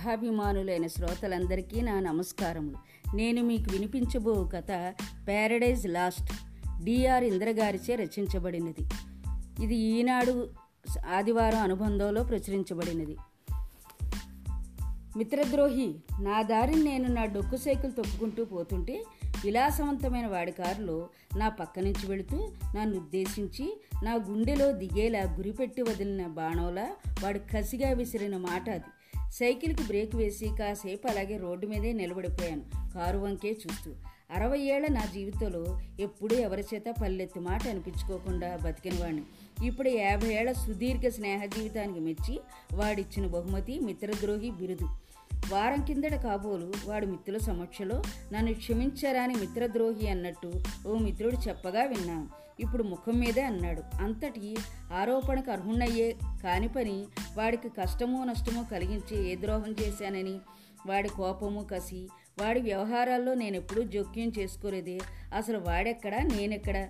కథాభిమానులైన శ్రోతలందరికీ నా నమస్కారములు. నేను మీకు వినిపించబో కథ ప్యారడైజ్ లాస్ట్ డిఆర్ ఇంద్రగారిచే రచించబడినది. ఇది ఈనాడు ఆదివారం అనుబంధంలో ప్రచురించబడినది. మిత్రద్రోహి నా దారిని నేను నా డొక్కు సైకిల్ తొక్కుకుంటూ పోతుంటే విలాసవంతమైన వాడి కారులో నా పక్క నుంచి వెళుతూ నన్ను ఉద్దేశించి నా గుండెలో దిగేలా గురిపెట్టి వదిలిన బాణంలా వాడు కసిగా విసిరిన మాట అది సైకిల్కి బ్రేక్ వేసి కాసేపు అలాగే రోడ్డు మీదే నిలబడిపోయాను. కారు వంకే చూస్తూ. అరవై ఏళ్ళ నా జీవితంలో ఎప్పుడూ ఎవరి చేత పల్లెత్తి మాట అనిపించుకోకుండా బతికిన వాడిని ఇప్పుడు యాభై ఏళ్ళ సుదీర్ఘ స్నేహ జీవితానికి మెచ్చి వాడిచ్చిన బహుమతి మిత్రద్రోహి బిరుదు. వారం కిందట కాబోలు వాడు మిత్రుల సమక్షంలో నన్ను క్షమించరాని మిత్రద్రోహి అన్నట్టు ఓ మిత్రుడు చెప్పగా విన్నాను. ఇప్పుడు ముఖం మీదే అన్నాడు. అంతటి ఆరోపణకు అర్హుణయ్యే కాని పని వాడికి కష్టమో నష్టమో కలిగించి ఏ ద్రోహం చేశానని వాడి కోపము కసి వాడి వ్యవహారాల్లో నేను ఎప్పుడూ జోక్యం చేసుకోలేదే. అసలు వాడెక్కడా? నేనెక్కడా?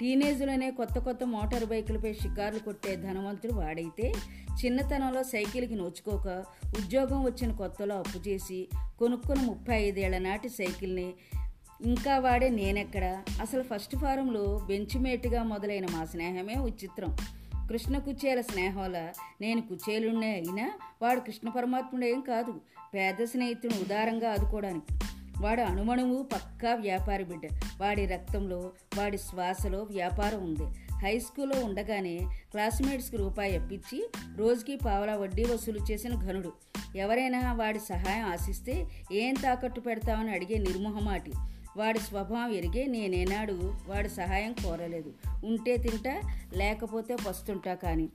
టీనేజ్లోనే కొత్త కొత్త మోటార్ బైకులపై షికార్లు కొట్టే ధనవంతుడు వాడైతే చిన్నతనంలో సైకిల్కి నోచుకోక ఉద్యోగం వచ్చిన కొత్తలో అప్పు చేసి కొనుక్కున్న ముప్పై ఐదేళ్ళ నాటి సైకిల్ని ఇంకా వాడే నేనెక్కడ? అసలు ఫస్ట్ ఫారంలో బెంచ్మేట్గా మొదలైన మా స్నేహమే విచిత్రం. కృష్ణ కుచేల స్నేహంలా నేను కుచేలుండే అయినా వాడు కృష్ణ పరమాత్ముడేం కాదు. పేద స్నేహితుని ఉదారంగా ఆదుకోవడానికి వాడు అణుమణువు పక్కా వ్యాపారి బిడ్డ. వాడి రక్తంలో వాడి శ్వాసలో వ్యాపారం ఉంది. హై స్కూల్లో ఉండగానే క్లాస్మేట్స్కి రూపాయి అప్పించి రోజుకి పావలా వడ్డీ వసూలు చేసిన ఘనుడు. ఎవరైనా వాడి సహాయం ఆశిస్తే ఏం తాకట్టు పెడతామని అడిగే నిర్మోహమాటి. వాడి స్వభావం ఎరిగే నేనేనాడు వాడి సహాయం కోరలేదు. ఉంటే తింటా లేకపోతే పస్తుంటా కానీ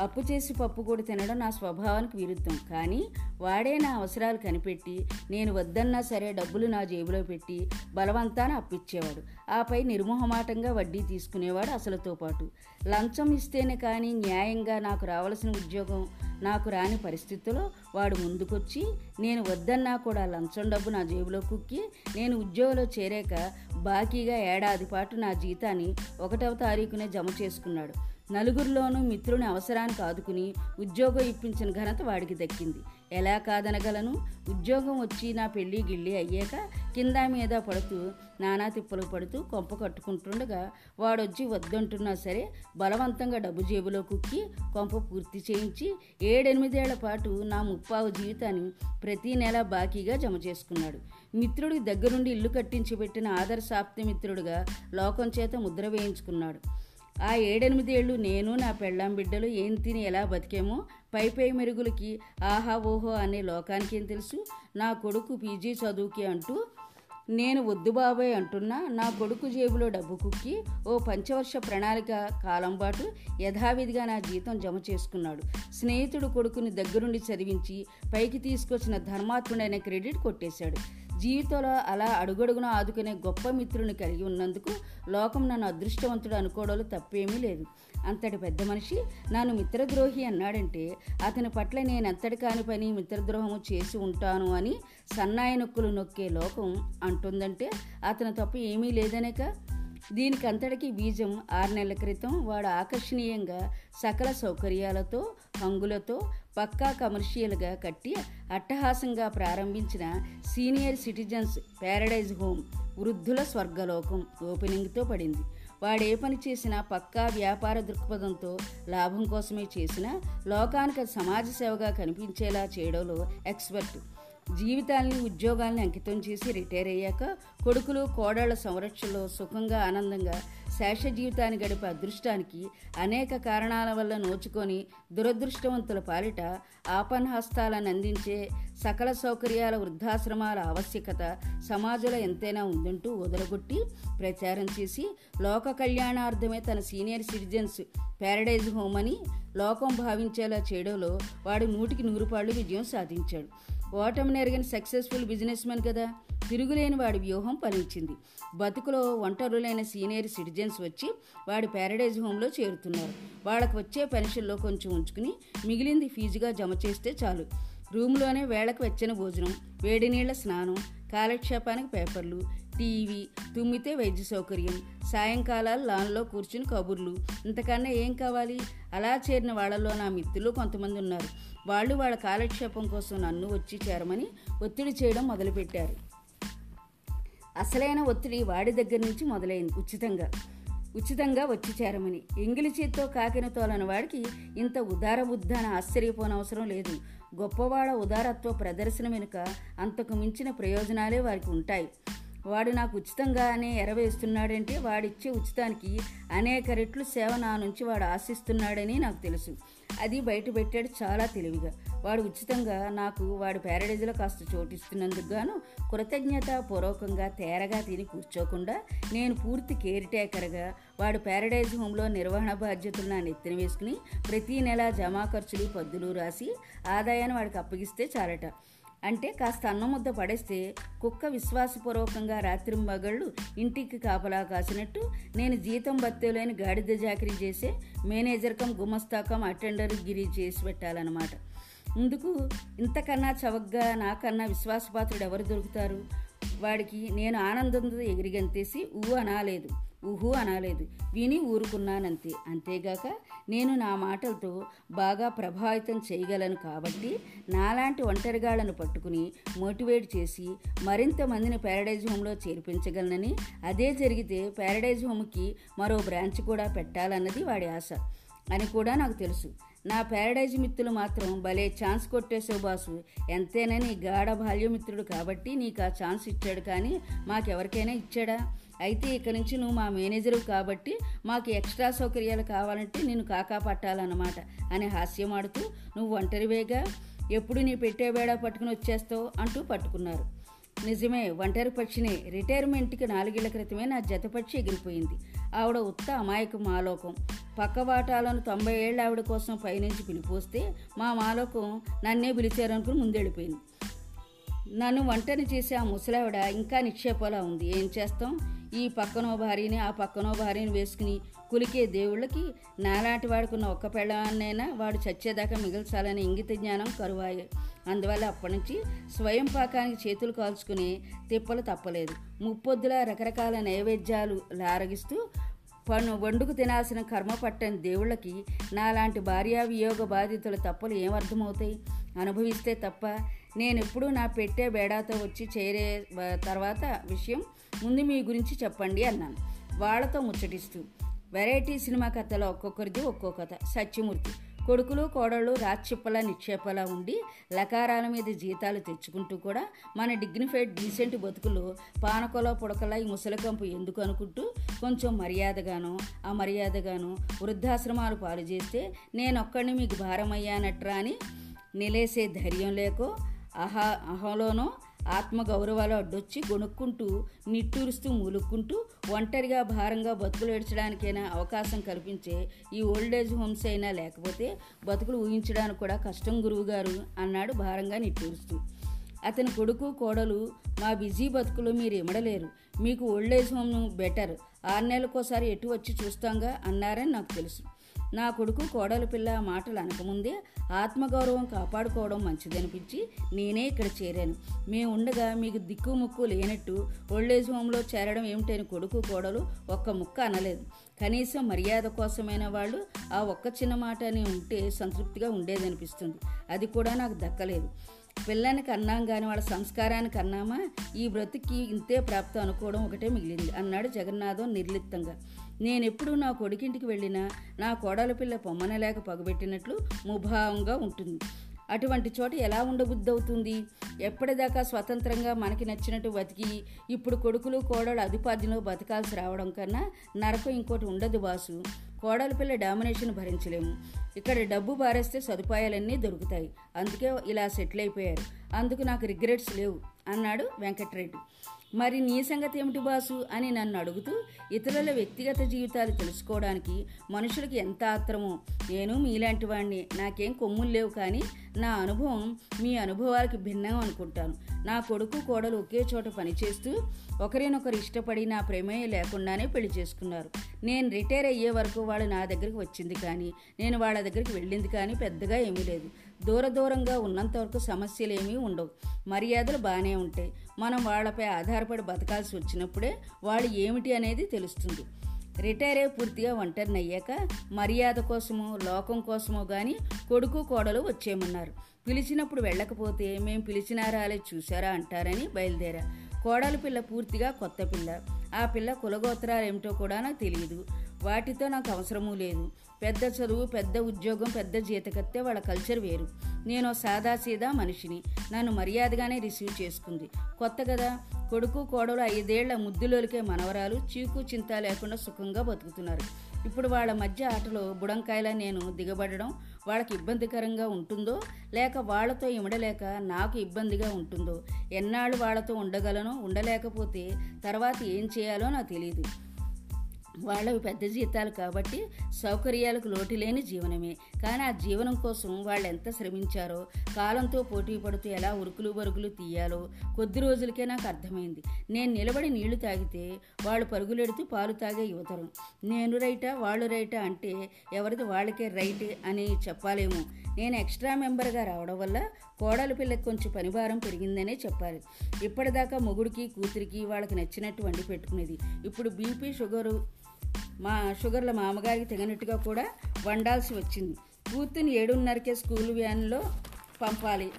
అప్పు చేసి పప్పు కూడా తినడం నా స్వభావానికి విరుద్ధం. కానీ వాడే నా అవసరాలు కనిపెట్టి నేను వద్దన్నా సరే డబ్బులు నా జేబులో పెట్టి బలవంతాన అప్పిచ్చేవాడు. ఆపై నిర్మోహమాటంగా వడ్డీ తీసుకునేవాడు అసలుతో పాటు. లంచం ఇస్తేనే కానీ న్యాయంగా నాకు రావలసిన ఉద్యోగం నాకు రాని పరిస్థితుల్లో వాడు ముందుకొచ్చి నేను వద్దన్నా కూడా లంచం డబ్బు నా జేబులో కుక్కి నేను ఉద్యోగంలో చేరాక బాకీగా ఏడాది పాటు నా జీతాన్ని ఒకటవ తారీఖునే జమ చేసుకున్నాడు. నలుగురిలోనూ మిత్రుని అవసరానికి ఆదుకుని ఉద్యోగం ఇప్పించిన ఘనత వాడికి దక్కింది. ఎలా కాదనగలను? ఉద్యోగం వచ్చి నా పెళ్ళి గిళ్ళి అయ్యాక కింద మీద పడుతూ నానా తిప్పలు పడుతూ కొంప కట్టుకుంటుండగా వాడొచ్చి వద్దంటున్నా సరే బలవంతంగా డబ్బు జేబులో కుక్కి కొంప పూర్తి చేయించి ఏడెనిమిదేళ్ళ పాటు నా ముప్పావు జీవితాన్ని ప్రతి నెల బాకీగా జమ చేసుకున్నాడు. మిత్రుడికి దగ్గరుండి ఇల్లు కట్టించి పెట్టిన ఆదర్శాప్తి మిత్రుడుగా లోకం చేత ముద్ర వేయించుకున్నాడు. ఆ ఏడెనిమిదేళ్ళు నేను నా పెళ్ళాం బిడ్డలు ఏం తిని ఎలా బతికేమో పై పై మెరుగులకి ఆహా ఓహో అనే లోకానికి ఏం తెలుసు? నా కొడుకు పీజీ చదువుకి అంటూ నేను వద్దు బాబాయ్ అంటున్నా నా కొడుకు జేబులో డబ్బు కుక్కి ఓ పంచవర్ష ప్రణాళిక కాలం పాటు యథావిధిగా నా జీతం జమ చేసుకున్నాడు. స్నేహితుడు కొడుకుని దగ్గరుండి చదివించి పైకి తీసుకొచ్చిన ధర్మాత్ముడైన క్రెడిట్ కొట్టేశాడు. జీవితంలో అలా అడుగడుగున ఆదుకునే గొప్ప మిత్రుని కలిగి ఉన్నందుకు లోకం నన్ను అదృష్టవంతుడు అనుకోవడంలో తప్పేమీ లేదు. అంతటి పెద్ద మనిషి నన్ను మిత్రద్రోహి అన్నాడంటే అతని పట్ల నేను ఎంతటి కాని పని మిత్రద్రోహము చేసి ఉంటాను అని సన్నాయి నొక్కులు నొక్కే లోకం అంటుందంటే అతని తప్పు ఏమీ లేదనేక? దీనికి అంతటికి బీజం ఆరు నెలల క్రితం వాడు ఆకర్షణీయంగా సకల సౌకర్యాలతో హంగులతో పక్కా కమర్షియల్గా కట్టి అట్టహాసంగా ప్రారంభించిన సీనియర్ సిటిజన్స్ ప్యారడైజ్ హోమ్ వృద్ధుల స్వర్గలోకం ఓపెనింగ్తో పడింది. వాడే పని చేసినా పక్కా వ్యాపార దృక్పథంతో లాభం కోసమే చేసినా లోకానికి సమాజ సేవగా కనిపించేలా చేయడంలో ఎక్స్పర్ట్ జీవితాల్ని ఉద్యోగాల్ని అంకితం చేసి రిటైర్ అయ్యాక కొడుకులు కోడళ్ళ సంరక్షణలో సుఖంగా ఆనందంగా శేష జీవితాన్ని గడిపే అదృష్టానికి అనేక కారణాల వల్ల నోచుకొని దురదృష్టవంతుల పాలిట ఆపన్హస్తాలను అందించే సకల సౌకర్యాల వృద్ధాశ్రమాల ఆవశ్యకత సమాజంలో ఎంతైనా ఉందంటూ వదలగొట్టి ప్రచారం చేసి లోక కళ్యాణార్థమే తన సీనియర్ సిటిజన్స్ ప్యారడైజ్ హోమ్ అని లోకం భావించేలా చేయడంలో వాడు నూటికి నూరు పాళ్ళు విజయం సాధించాడు. ఓటమి ఎరిగిన సక్సెస్ఫుల్ బిజినెస్ మెన్ కదా. తిరుగులేని వాడి వ్యూహం ఫలించింది బతుకులో ఒంటరులైన సీనియర్ సిటిజన్స్ వచ్చి వాడి ప్యారడైజ్ హోమ్లో చేరుతున్నారు. వాళ్ళకు వచ్చే పెన్షన్లో కొంచెం ఉంచుకుని మిగిలింది ఫీజుగా జమ చేస్తే చాలు. రూమ్లోనే వేళకు వెచ్చని భోజనం వేడి నీళ్ళ స్నానం కాలక్షేపానికి పేపర్లు టీవీ తుమ్మితే వైద్య సౌకర్యం సాయంకాలాలు లాన్లో కూర్చుని కబుర్లు. ఇంతకన్నా ఏం కావాలి? అలా చేరిన వాళ్ళలో నా మిత్రులు కొంతమంది ఉన్నారు. వాళ్ళు వాళ్ళ కాలక్షేపం కోసం నన్ను వచ్చి చేరమని ఒత్తిడి చేయడం మొదలుపెట్టారు. అసలైన ఒత్తిడి వాడి దగ్గర నుంచి మొదలైంది ఉచితంగా. ఉచితంగా వచ్చి చేరమని. ఎంగిలి చేత్తో కాకిన తోలని వాడికి ఇంత ఉదార బుద్ధాన ఆశ్చర్యపోనవసరం లేదు. గొప్పవాడ ఉదారత్వ ప్రదర్శన వెనుక అంతకు మించిన ప్రయోజనాలే వారికి ఉంటాయి. వాడు నాకు ఉచితంగానే ఎరవేస్తున్నాడంటే వాడిచ్చే ఉచితానికి అనేక రెట్లు సేవ నా నుంచి వాడు ఆశిస్తున్నాడని నాకు తెలుసు. అది బయట పెట్టాడు చాలా తెలివిగా. వాడు ఉచితంగా నాకు వాడి ప్యారడైజ్లో కాస్త చోటిస్తున్నందుకు గాను కృతజ్ఞత పూర్వకంగా తేరగా తిని కూర్చోకుండా నేను పూర్తి కేర్ టేకర్గా వాడు ప్యారడైజ్ హోమ్లో నిర్వహణ బాధ్యతలు నా నెత్తిన వేసుకుని ప్రతీ నెల జమా ఖర్చులు పద్దులు రాసి ఆదాయాన్ని వాడికి అప్పగిస్తే చాలట. అంటే కాస్త అన్నం ముద్ద పడేస్తే కుక్క విశ్వాసపూర్వకంగా రాత్రి మగళ్ళు ఇంటికి కాపలా కాసినట్టు నేను జీతం బత్తేలేని గాడిద జాకరీ చేసే మేనేజర్ కం గుమస్తాకం అటెండర్ గిరి చేసి పెట్టాలన్నమాట. ఇందుకు ఇంతకన్నా చవగ్గా నాకన్నా విశ్వాసపాత్రుడు ఎవరు దొరుకుతారు? వాడికి నేను ఆనందంతో ఎగిరిగంతేసి ఊ అనాలేదు ఊహు అనాలేదు. విని ఊరుకున్నానంతే. అంతేగాక నేను నా మాటలతో బాగా ప్రభావితం చేయగలను కాబట్టి నాలాంటి ఒంటరిగాళ్ళను పట్టుకుని మోటివేట్ చేసి మరింత మందిని ప్యారడైజ్ హోమ్లో చేర్పించగలనని అదే జరిగితే ప్యారడైజ్ హోమ్కి మరో బ్రాంచ్ కూడా పెట్టాలన్నది వాడి ఆశ అని కూడా నాకు తెలుసు. నా ప్యారడైజ్ మిత్రులు మాత్రం భలే ఛాన్స్ కొట్టేసే బాసు. ఎంతైనా నీ గాఢ బాల్యమిత్రుడు కాబట్టి నీకు ఆ ఛాన్స్ ఇచ్చాడు కానీ మాకెవరికైనా ఇచ్చాడా? అయితే ఇక నుంచి నువ్వు మా మేనేజరు కాబట్టి మాకు ఎక్స్ట్రా సౌకర్యాలు కావాలంటే నేను కాకా పట్టాలన్నమాట అని హాస్యమాడుతూ నువ్వు ఒంటరివేగా? ఎప్పుడు నీ పెట్టే బేడా పట్టుకుని వచ్చేస్తావు? అంటూ పట్టుకున్నారు. నిజమే ఒంటరి పక్షిని రిటైర్మెంట్కి నాలుగేళ్ళ క్రితమే నా జతపక్షి ఎగిరిపోయింది. ఆవిడ ఉత్త అమాయకం మాలోకం పక్క వాటాలను తొంభై ఏళ్ళ ఆవిడ కోసం పైనుంచి పిలిపోస్తే మా మాలోకం నన్నే పిలిచారనుకుని ముందెళ్ళిపోయింది. నన్ను వంటని చేసే ఆ ముసలావిడ ఇంకా నిక్షేపలా ఉంది. ఏం చేస్తాం? ఈ పక్కనో భార్యని ఆ పక్కనో భార్యని వేసుకుని కులికే దేవుళ్ళకి నాలాంటి వాడుకున్న ఒక్క పెళ్ళాన్నైనా వాడు చచ్చేదాకా మిగిల్చాలనే ఇంగిత జ్ఞానం కరువాయే. అందువల్ల అప్పటి నుంచి స్వయం పాకానికి చేతులు కాల్చుకుని తిప్పలు తప్పలేదు. ముప్పొద్దుల రకరకాల నైవేద్యాలు లారగిస్తూ పన్ను వండుకు తినాల్సిన కర్మ పట్టని దేవుళ్ళకి నాలాంటి భార్యా వియోగ బాధితుల తప్పులు ఏమర్థమవుతాయి అనుభవిస్తే తప్ప నేనెప్పుడు నా పెట్టే బేడాతో వచ్చి చేరే తర్వాత విషయం ముందు మీ గురించి చెప్పండి అన్నాను. వాళ్ళతో ముచ్చటిస్తూ వెరైటీ సినిమా కథలో ఒక్కొక్కరిది ఒక్కో కథ. సత్యమూర్తి కొడుకులు కోడళ్ళు రాచిప్పలా నిక్షేపలా ఉండి లకారాల మీద జీతాలు తెచ్చుకుంటూ కూడా మన డిగ్నిఫైడ్ డీసెంట్ బతుకులు పానకొల పుడకల ఈ ముసలికంపు ఎందుకు అనుకుంటూ కొంచెం మర్యాదగాను అమర్యాదగాను వృద్ధాశ్రమాలు పాలు చేస్తే నేనొక్కడిని మీకు భారమయ్యానట్రా అని నిలేసే ధైర్యం లేకో అహా అహలోనో ఆత్మగౌరవాలు అడ్డొచ్చి గొనుక్కుంటూ నిట్టూరుస్తూ మూలుక్కుంటూ ఒంటరిగా భారంగా బతుకులు ఏడ్చడానికైనా అవకాశం కల్పించే ఈ ఓల్డేజ్ హోమ్స్ అయినా లేకపోతే బతుకులు ఊహించడానికి కూడా కష్టం గురువుగారు అన్నాడు భారంగా నిట్టూరుస్తూ. అతని కొడుకు కోడలు మా బిజీ బతుకులు మీరు ఇమడలేరు. మీకు ఓల్డేజ్ హోమ్ బెటర్. ఆరు నెలలకోసారి ఎటు వచ్చి చూస్తాంగా అన్నారని నాకు తెలుసు. నా కొడుకు కోడలు పిల్ల మాటలు అనకముందే ఆత్మగౌరవం కాపాడుకోవడం మంచిదనిపించి నేనే ఇక్కడ చేరాను. మేము ఉండగా మీకు దిక్కు ముక్కు లేనట్టు ఓల్డేజ్ హోమ్లో చేరడం ఏమిటని కొడుకు కోడలు ఒక్క ముక్క అనలేదు. కనీసం మర్యాద కోసమైన వాళ్ళు ఆ ఒక్క చిన్న మాట అని ఉంటే సంతృప్తిగా ఉండేదనిపిస్తుంది. అది కూడా నాకు దక్కలేదు. పిల్లని కన్నాం కానీ వాళ్ళ సంస్కారానికి అన్నామా? ఈ బ్రతికి ఇంతే ప్రాప్తం అనుకోవడం ఒకటే మిగిలింది అన్నాడు జగన్నాథం నిర్లిప్తంగా. నేనెప్పుడు నా కొడుకింటికి వెళ్ళినా నా కోడల పిల్ల పొమ్మనలేక పగబెట్టినట్లు ముభావంగా ఉంటుంది. అటువంటి చోట ఎలా ఉండబుద్ధి అవుతుంది ఎప్పటిదాకా స్వతంత్రంగా మనకి నచ్చినట్టు బతికి ఇప్పుడు కొడుకులు కోడలు అదుపాద్యంలో బతకాల్సి రావడం కన్నా నరకం ఇంకోటి ఉండదు బాసు. కోడలి పిల్ల డామినేషన్ భరించలేము. ఇక్కడ డబ్బు బారేస్తే సదుపాయాలన్నీ దొరుకుతాయి. అందుకే ఇలా సెటిల్ అయిపోయారు. అందుకు నాకు రిగ్రెట్స్ లేవు అన్నాడు వెంకట్రెడ్డి. మరి నీ సంగతి ఏమిటి బాసు? అని నన్ను అడుగుతూ ఇతరుల వ్యక్తిగత జీవితాలు తెలుసుకోవడానికి మనుషులకి ఎంత ఆత్రమో? నేను మీలాంటి వాడిని నాకేం కొమ్ములు లేవు కానీ నా అనుభవం మీ అనుభవాలకి భిన్నం అనుకుంటాను. నా కొడుకు కోడలు ఒకే చోట పనిచేస్తూ ఒకరినొకరు ఇష్టపడి నా ప్రమేయం లేకుండానే పెళ్ళి చేసుకున్నారు. నేను రిటైర్ అయ్యే వరకు వాళ్ళు నా దగ్గరికి వచ్చింది కానీ నేను వాళ్ళ దగ్గరికి వెళ్ళింది కానీ పెద్దగా ఏమీ లేదు. దూర దూరంగా ఉన్నంత వరకు సమస్యలు ఏమీ ఉండవు. మర్యాదలు బాగానే ఉంటాయి. మనం వాళ్ళపై ఆధారపడి బతకాల్సి వచ్చినప్పుడే వాళ్ళు ఏమిటి అనేది తెలుస్తుంది. రిటైర్ అయి పూర్తిగా ఒంటరిని అయ్యాక మర్యాద కోసమో లోకం కోసమో కానీ కొడుకు కోడలు వచ్చేయమన్నారు. పిలిచినప్పుడు వెళ్ళకపోతే మేము పిలిచినా రాలే చూసారా అంటారని బయలుదేరా. కోడలి పిల్ల పూర్తిగా కొత్త పిల్ల. ఆ పిల్ల కులగోత్రాలు ఏమిటో కూడా నాకు తెలియదు. వాటితో నాకు అవసరమూ లేదు. పెద్ద చదువు పెద్ద ఉద్యోగం పెద్ద జీతకత్తే వాళ్ళ కల్చర్ వేరు. నేను సాదాసీదా మనిషిని. నన్ను మర్యాదగానే రిసీవ్ చేసుకుంది. కొత్త కదా. కొడుకు కోడలు ఐదేళ్ళ ముద్దులోలికే మనవరాలు చీకు చింత లేకుండా సుఖంగా బతుకుతున్నారు. ఇప్పుడు వాళ్ళ మధ్య ఆటలో బుడంకాయలా నేను దిగబడడం వాళ్ళకి ఇబ్బందికరంగా ఉంటుందో లేక వాళ్ళతో ఇమడలేక నాకు ఇబ్బందిగా ఉంటుందో ఎన్నాళ్ళు వాళ్ళతో ఉండగలనో ఉండలేకపోతే తర్వాత ఏం చేయాలో నాకు తెలియదు వాళ్ళవి పెద్ద జీతాలు కాబట్టి సౌకర్యాలకు లోటు లేని జీవనమే. కానీ ఆ జీవనం కోసం వాళ్ళు ఎంత శ్రమించారో కాలంతో పోటీ పడుతూ ఎలా ఉరుకులు బరుకులు తీయాలో కొద్ది రోజులకే నాకు అర్థమైంది. నేను నిలబడి నీళ్ళు తాగితే వాళ్ళు పరుగులెడుతూ పాలు తాగే యువతరం. నేను రైటా వాళ్ళు రైటా అంటే ఎవరిది వాళ్ళకే రైట్ అని చెప్పాలేమో. నేను ఎక్స్ట్రా మెంబర్గా రావడం వల్ల కోడలు పిల్లకి కొంచెం పనిభారం పెరిగిందనే చెప్పాలి. ఇప్పటిదాకా మొగుడికి కూతురికి వాళ్ళకి నచ్చినట్టు వండి పెట్టుకునేది. ఇప్పుడు బీపీ షుగరు మా షుగర్ల మామగారికి తెగనట్టుగా కూడా వండాల్సి వచ్చింది. కూతుని ఏడున్నరకే స్కూల్ వ్యాన్లో పంపాలి.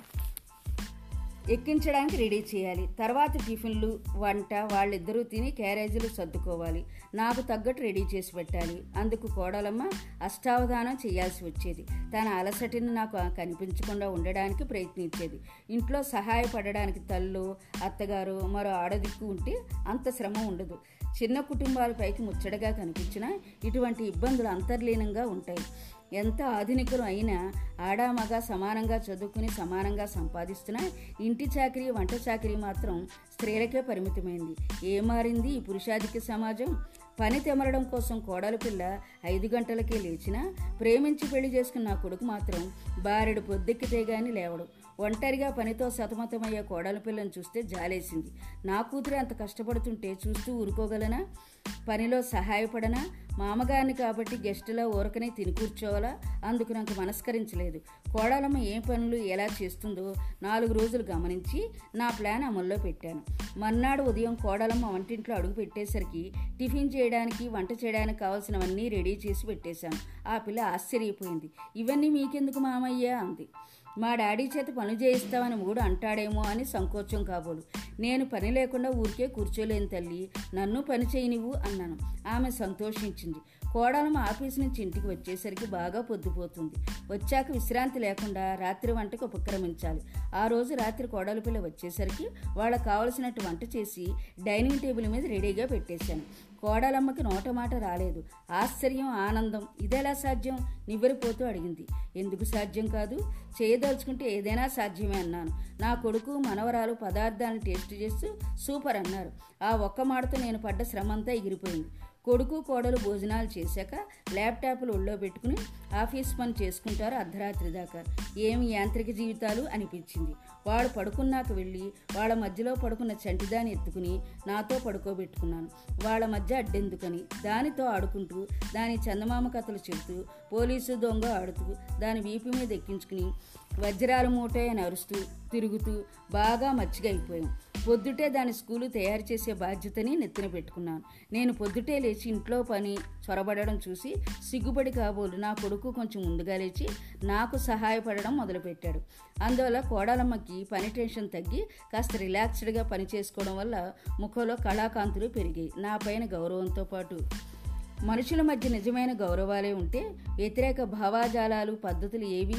ఎక్కించడానికి రెడీ చేయాలి. తర్వాత టిఫిన్లు వంట వాళ్ళిద్దరూ తిని క్యారేజీలు సర్దుకోవాలి. నాకు తగ్గట్టు రెడీ చేసి పెట్టాలి. అందుకు కోడలమ్మ అష్టావధానం చేయాల్సి వచ్చేది. తన అలసటిని నాకు కనిపించకుండా ఉండడానికి ప్రయత్నించేది. ఇంట్లో సహాయపడడానికి తల్లు అత్తగారు మరో ఆడదిక్కు ఉంటే అంత శ్రమ ఉండదు. చిన్న కుటుంబాల పైకి ముచ్చటగా కనిపించినా ఇటువంటి ఇబ్బందులు అంతర్లీనంగా ఉంటాయి. ఎంత ఆధునికులు అయినా ఆడామగ సమానంగా చదువుకుని సమానంగా సంపాదిస్తున్నా ఇంటి చాకరీ వంట చాకరీ మాత్రం స్త్రీలకే పరిమితమైంది. ఏ మారింది ఈ పురుషాధిక సమాజం? పని తెమరడం కోసం కోడలు పిల్ల ఐదు గంటలకే లేచినా ప్రేమించి పెళ్ళి చేసుకున్న కొడుకు మాత్రం బారెడు పొద్దెక్కితే గాని లేవడు. ఒంటరిగా పనితో సతమతమయ్యే కోడల పిల్లని చూస్తే జాలేసింది. నా కూతురు అంత కష్టపడుతుంటే చూస్తూ ఊరుకోగలనా? పనిలో సహాయపడనా? మామగారిని కాబట్టి గెస్టులో ఊరకనే తిని కూర్చోవాలా? అందుకు నాకు మనస్కరించలేదు. కోడలమ్మ ఏ పనులు ఎలా చేస్తుందో నాలుగు రోజులు గమనించి నా ప్లాన్ అమల్లో పెట్టాను. మర్నాడు ఉదయం కోడలమ్మ వంటింట్లో అడుగు పెట్టేసరికి టిఫిన్ చేయడానికి వంట చేయడానికి కావాల్సినవన్నీ రెడీ చేసి పెట్టేశాను. ఆ పిల్ల ఆశ్చర్యపోయింది. ఇవన్నీ మీకెందుకు మామయ్య? అంది. మా డాడీ చేత పనులు చేయిస్తామని మూడు అంటాడేమో అని సంకోచం కాబోలు. నేను పని లేకుండా ఊరికే కూర్చోలేని తల్లి. నన్ను పని చేయనివ్వు అన్నాను. ఆమె సంతోషించింది. కోడలమ్మ ఆఫీస్ నుంచి ఇంటికి వచ్చేసరికి బాగా పొద్దుపోతుంది. వచ్చాక విశ్రాంతి లేకుండా రాత్రి వంటకు ఉపక్రమించాలి. ఆ రోజు రాత్రి కోడల పిల్ల వచ్చేసరికి వాళ్ళకి కావలసినట్టు వంట చేసి డైనింగ్ టేబుల్ మీద రెడీగా పెట్టేశాను. కోడలమ్మకి నోట మాట రాలేదు. ఆశ్చర్యం ఆనందం. ఇదెలా సాధ్యం? నివ్వెరిపోతూ అడిగింది. ఎందుకు సాధ్యం కాదు? చేయదలుచుకుంటే ఏదైనా సాధ్యమే అన్నాను. నా కొడుకు మనవరాలు పదార్థాలను టేస్ట్ చేస్తూ సూపర్ అన్నారు. ఆ ఒక్క మాటతో నేను పడ్డ శ్రమంతా ఎగిరిపోయింది. కొడుకు కోడలు భోజనాలు చేశాక ల్యాప్టాప్లు ఒళ్ళో పెట్టుకుని ఆఫీస్ పని చేసుకుంటారు అర్ధరాత్రి దాకా. ఏమి యాంత్రిక జీవితాలు అనిపించింది. వాడు పడుకున్నాక వెళ్ళి వాళ్ళ మధ్యలో పడుకున్న చంటిదాన్ని ఎత్తుకుని నాతో పడుకోబెట్టుకున్నాను. వాళ్ళ మధ్య అడ్డెందుకని దానితో ఆడుకుంటూ దాని చందమామ కథలు చెబుతూ పోలీసు దొంగ ఆడుతూ దాని వీపు మీద ఎక్కించుకుని వజ్రాల మూట అని అరుస్తూ తిరుగుతూ బాగా మచ్చిగైపోయాం పొద్దుటే దాని స్కూలు తయారు చేసే బాధ్యతని నెత్తిన పెట్టుకున్నాను. నేను పొద్దుటే లేచి ఇంట్లో పని చొరబడడం చూసి సిగ్గుపడి కాబోలు నా కొడుకు కొంచెం ముందుగా లేచి నాకు సహాయపడడం మొదలుపెట్టాడు. అందువల్ల కోడలమ్మకి పని టెన్షన్ తగ్గి కాస్త రిలాక్స్డ్గా పని చేసుకోవడం వల్ల ముఖంలో కళాకాంతులు పెరిగాయి. నా పైన గౌరవంతో పాటు మనుషుల మధ్య నిజమైన గౌరవాలే ఉంటే వ్యతిరేక భావాజాలాలు పద్ధతులు ఏవి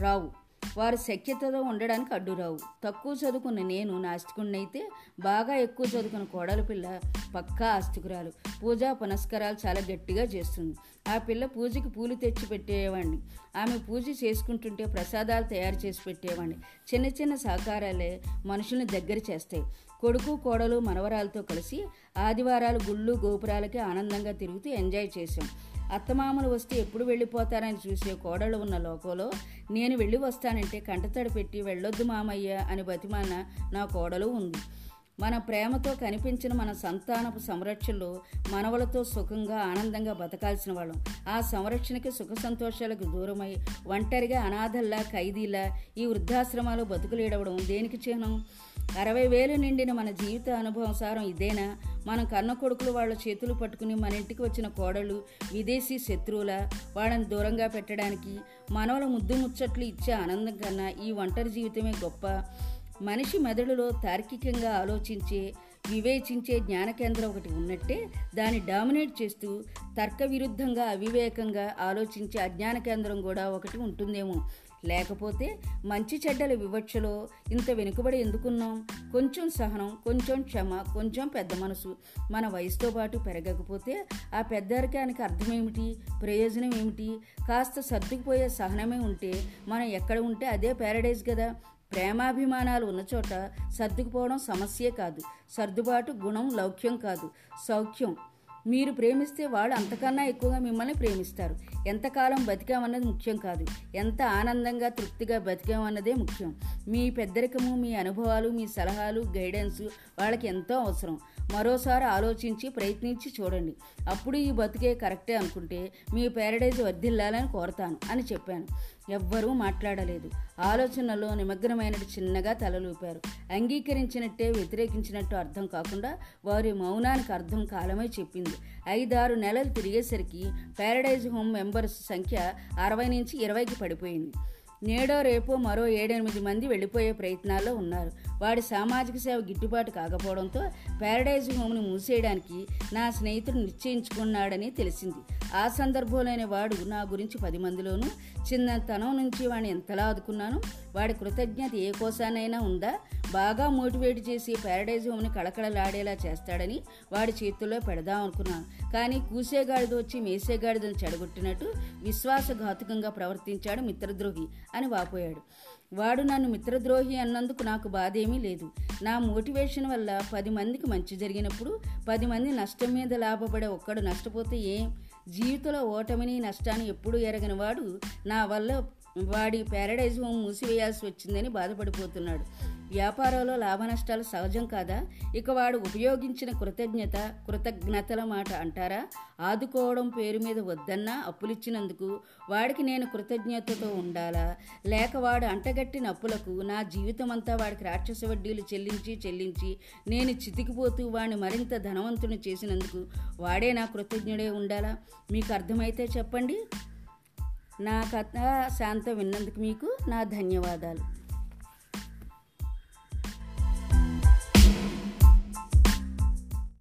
రావు. వారు శక్యతతో ఉండడానికి అడ్డురావు. తక్కువ చదువుకున్న నేను నాస్తికున్నైతే బాగా ఎక్కువ చదువుకున్న కోడల పిల్ల పక్కా ఆస్తికురాలు. పూజా పునస్కారాలు చాలా గట్టిగా చేస్తుంది. ఆ పిల్ల పూజకి పూలు తెచ్చి పెట్టేవాడిని. ఆమె పూజ చేసుకుంటుంటే ప్రసాదాలు తయారు చేసి పెట్టేవాడిని. చిన్న చిన్న సహకారాలే మనుషుల్ని దగ్గర చేస్తాయి. కొడుకు కోడలు మనవరాలతో కలిసి ఆదివారాలు గుళ్ళు గోపురాలకి ఆనందంగా తిరుగుతూ ఎంజాయ్ చేశాం. అత్తమామలు వస్తే ఎప్పుడు వెళ్ళిపోతారని చూసే కోడలు ఉన్న లోకంలో నేను వెళ్ళి వస్తానంటే కంటతడి పెట్టి వెళ్ళొద్దు మామయ్య అని బతిమాన నా కోడలు ఉంది. మన ప్రేమతో కనిపించిన మన సంతానపు సంరక్షణలో మనవలతో సుఖంగా ఆనందంగా బతకాల్సిన వాళ్ళం. ఆ సంరక్షణకి సుఖ సంతోషాలకు దూరమై ఒంటరిగా అనాథల్లా ఖైదీలా ఈ వృద్ధాశ్రమాలు బతుకులేడవడం దేనికి చిహ్నం అరవై వేలు నిండిన మన జీవిత అనుభవం సారం ఇదేనా? మనం కన్న కొడుకులు వాళ్ళ చేతులు పట్టుకుని మన ఇంటికి వచ్చిన కోడలు విదేశీ శత్రువుల వాళ్ళని దూరంగా పెట్టడానికి మనవల ముద్దు ముచ్చట్లు ఇచ్చే ఆనందం కన్నా ఈ ఒంటరి జీవితమే గొప్ప. మనిషి మెదడులో తార్కికంగా ఆలోచించే వివేచించే జ్ఞాన కేంద్రం ఒకటి ఉన్నట్టే దాన్ని డామినేట్ చేస్తూ తర్క విరుద్ధంగా అవివేకంగా ఆలోచించే అజ్ఞాన కేంద్రం కూడా ఒకటి ఉంటుందేమో. లేకపోతే మంచి చెడ్డల వివక్షలో ఇంత వెనుకబడి ఎందుకున్నాం? కొంచెం సహనం కొంచెం క్షమ కొంచెం పెద్ద మనసు మన వయసుతో పాటు పెరగకపోతే ఆ పెద్దరికానికి అర్థమేమిటి? ప్రయోజనం ఏమిటి? కాస్త సర్దుకుపోయే సహనమే ఉంటే మనం ఎక్కడ ఉంటే అదే ప్యారడైజ్ కదా. ప్రేమాభిమానాలు ఉన్న చోట సర్దుకుపోవడం సమస్యే కాదు. సర్దుబాటు గుణం లౌక్యం కాదు. సౌఖ్యం మీరు ప్రేమిస్తే వాళ్ళు అంతకన్నా ఎక్కువగా మిమ్మల్ని ప్రేమిస్తారు. ఎంతకాలం బతికామన్నది ముఖ్యం కాదు. ఎంత ఆనందంగా తృప్తిగా బతికామన్నదే ముఖ్యం. మీ పెద్దరికము మీ అనుభవాలు మీ సలహాలు గైడెన్స్ వాళ్ళకి ఎంతో అవసరం. మరోసారి ఆలోచించి ప్రయత్నించి చూడండి. అప్పుడు ఈ బతికే కరెక్టే అనుకుంటే మీ ప్యారడైజ్ వర్ధిల్లాలని కోరతాను అని చెప్పాను. ఎవ్వరూ మాట్లాడలేదు. ఆలోచనలో నిమగ్నమైనట్టు చిన్నగా తలలూపారు. అంగీకరించినట్టే వ్యతిరేకించినట్టు అర్థం కాకుండా వారి మౌనానికి అర్థం కాలమై చెప్పింది. ఐదారు నెలలు తిరిగేసరికి ప్యారడైజ్ హోమ్ మెంబర్స్ సంఖ్య అరవై నుంచి ఇరవైకి పడిపోయింది. నేడో రేపో మరో ఏడెనిమిది మంది వెళ్ళిపోయే ప్రయత్నాల్లో ఉన్నారు. వాడి సామాజిక సేవ గిట్టుబాటు కాకపోవడంతో ప్యారడైజ్ హోమ్ని మూసేయడానికి నా స్నేహితుడు నిశ్చయించుకున్నాడని తెలిసింది. ఆ సందర్భంలోనే వాడు నా గురించి పది మందిలోనూ చిన్నతనం నుంచి వాడిని ఎంతలా ఆదుకున్నాను? వాడి కృతజ్ఞత ఏ కోసానైనా ఉందా? బాగా మోటివేట్ చేసి ప్యారడైజ్ హోమ్ని కళకళలాడేలా చేస్తాడని వాడి చేతుల్లో పెడదాం అనుకున్నాను కానీ కూసేగాడిద వచ్చి మేసేగాడిదని చెడగొట్టినట్టు విశ్వాసఘాతుకంగా ప్రవర్తించాడు మిత్రద్రోహి అని వాపోయాడు. వాడు నన్ను మిత్రద్రోహి అన్నందుకు నాకు బాధేమీ లేదు. నా మోటివేషన్ వల్ల పది మందికి మంచి జరిగినప్పుడు పది మంది నష్టం మీద లాభపడే ఒక్కడు నష్టపోతే ఏం? జీవితంలో ఓటమిని నష్టాన్ని ఎప్పుడూ ఎరగని వాడు నా వల్ల వాడి ప్యారడైజ్ హోమ్ మూసివేయాల్సి వచ్చిందని బాధపడిపోతున్నాడు. వ్యాపారంలో లాభ నష్టాలు సహజం కాదా? ఇక వాడు ఉపయోగించిన కృతజ్ఞత కృతజ్ఞతల మాట అంటారా? ఆదుకోవడం పేరు మీద వద్దన్నా అప్పులిచ్చినందుకు వాడికి నేను కృతజ్ఞతతో ఉండాలా? లేక వాడు అంటగట్టిన అప్పులకు నా జీవితం అంతా వాడికి రాక్షస వడ్డీలు చెల్లించి చెల్లించి నేను చితికిపోతూ వాడిని మరింత ధనవంతుని చేసినందుకు వాడే నా కృతజ్ఞుడే ఉండాలా? మీకు అర్థమైతే చెప్పండి. నా కథ శాంతం విన్నందుకు మీకు నా ధన్యవాదాలు.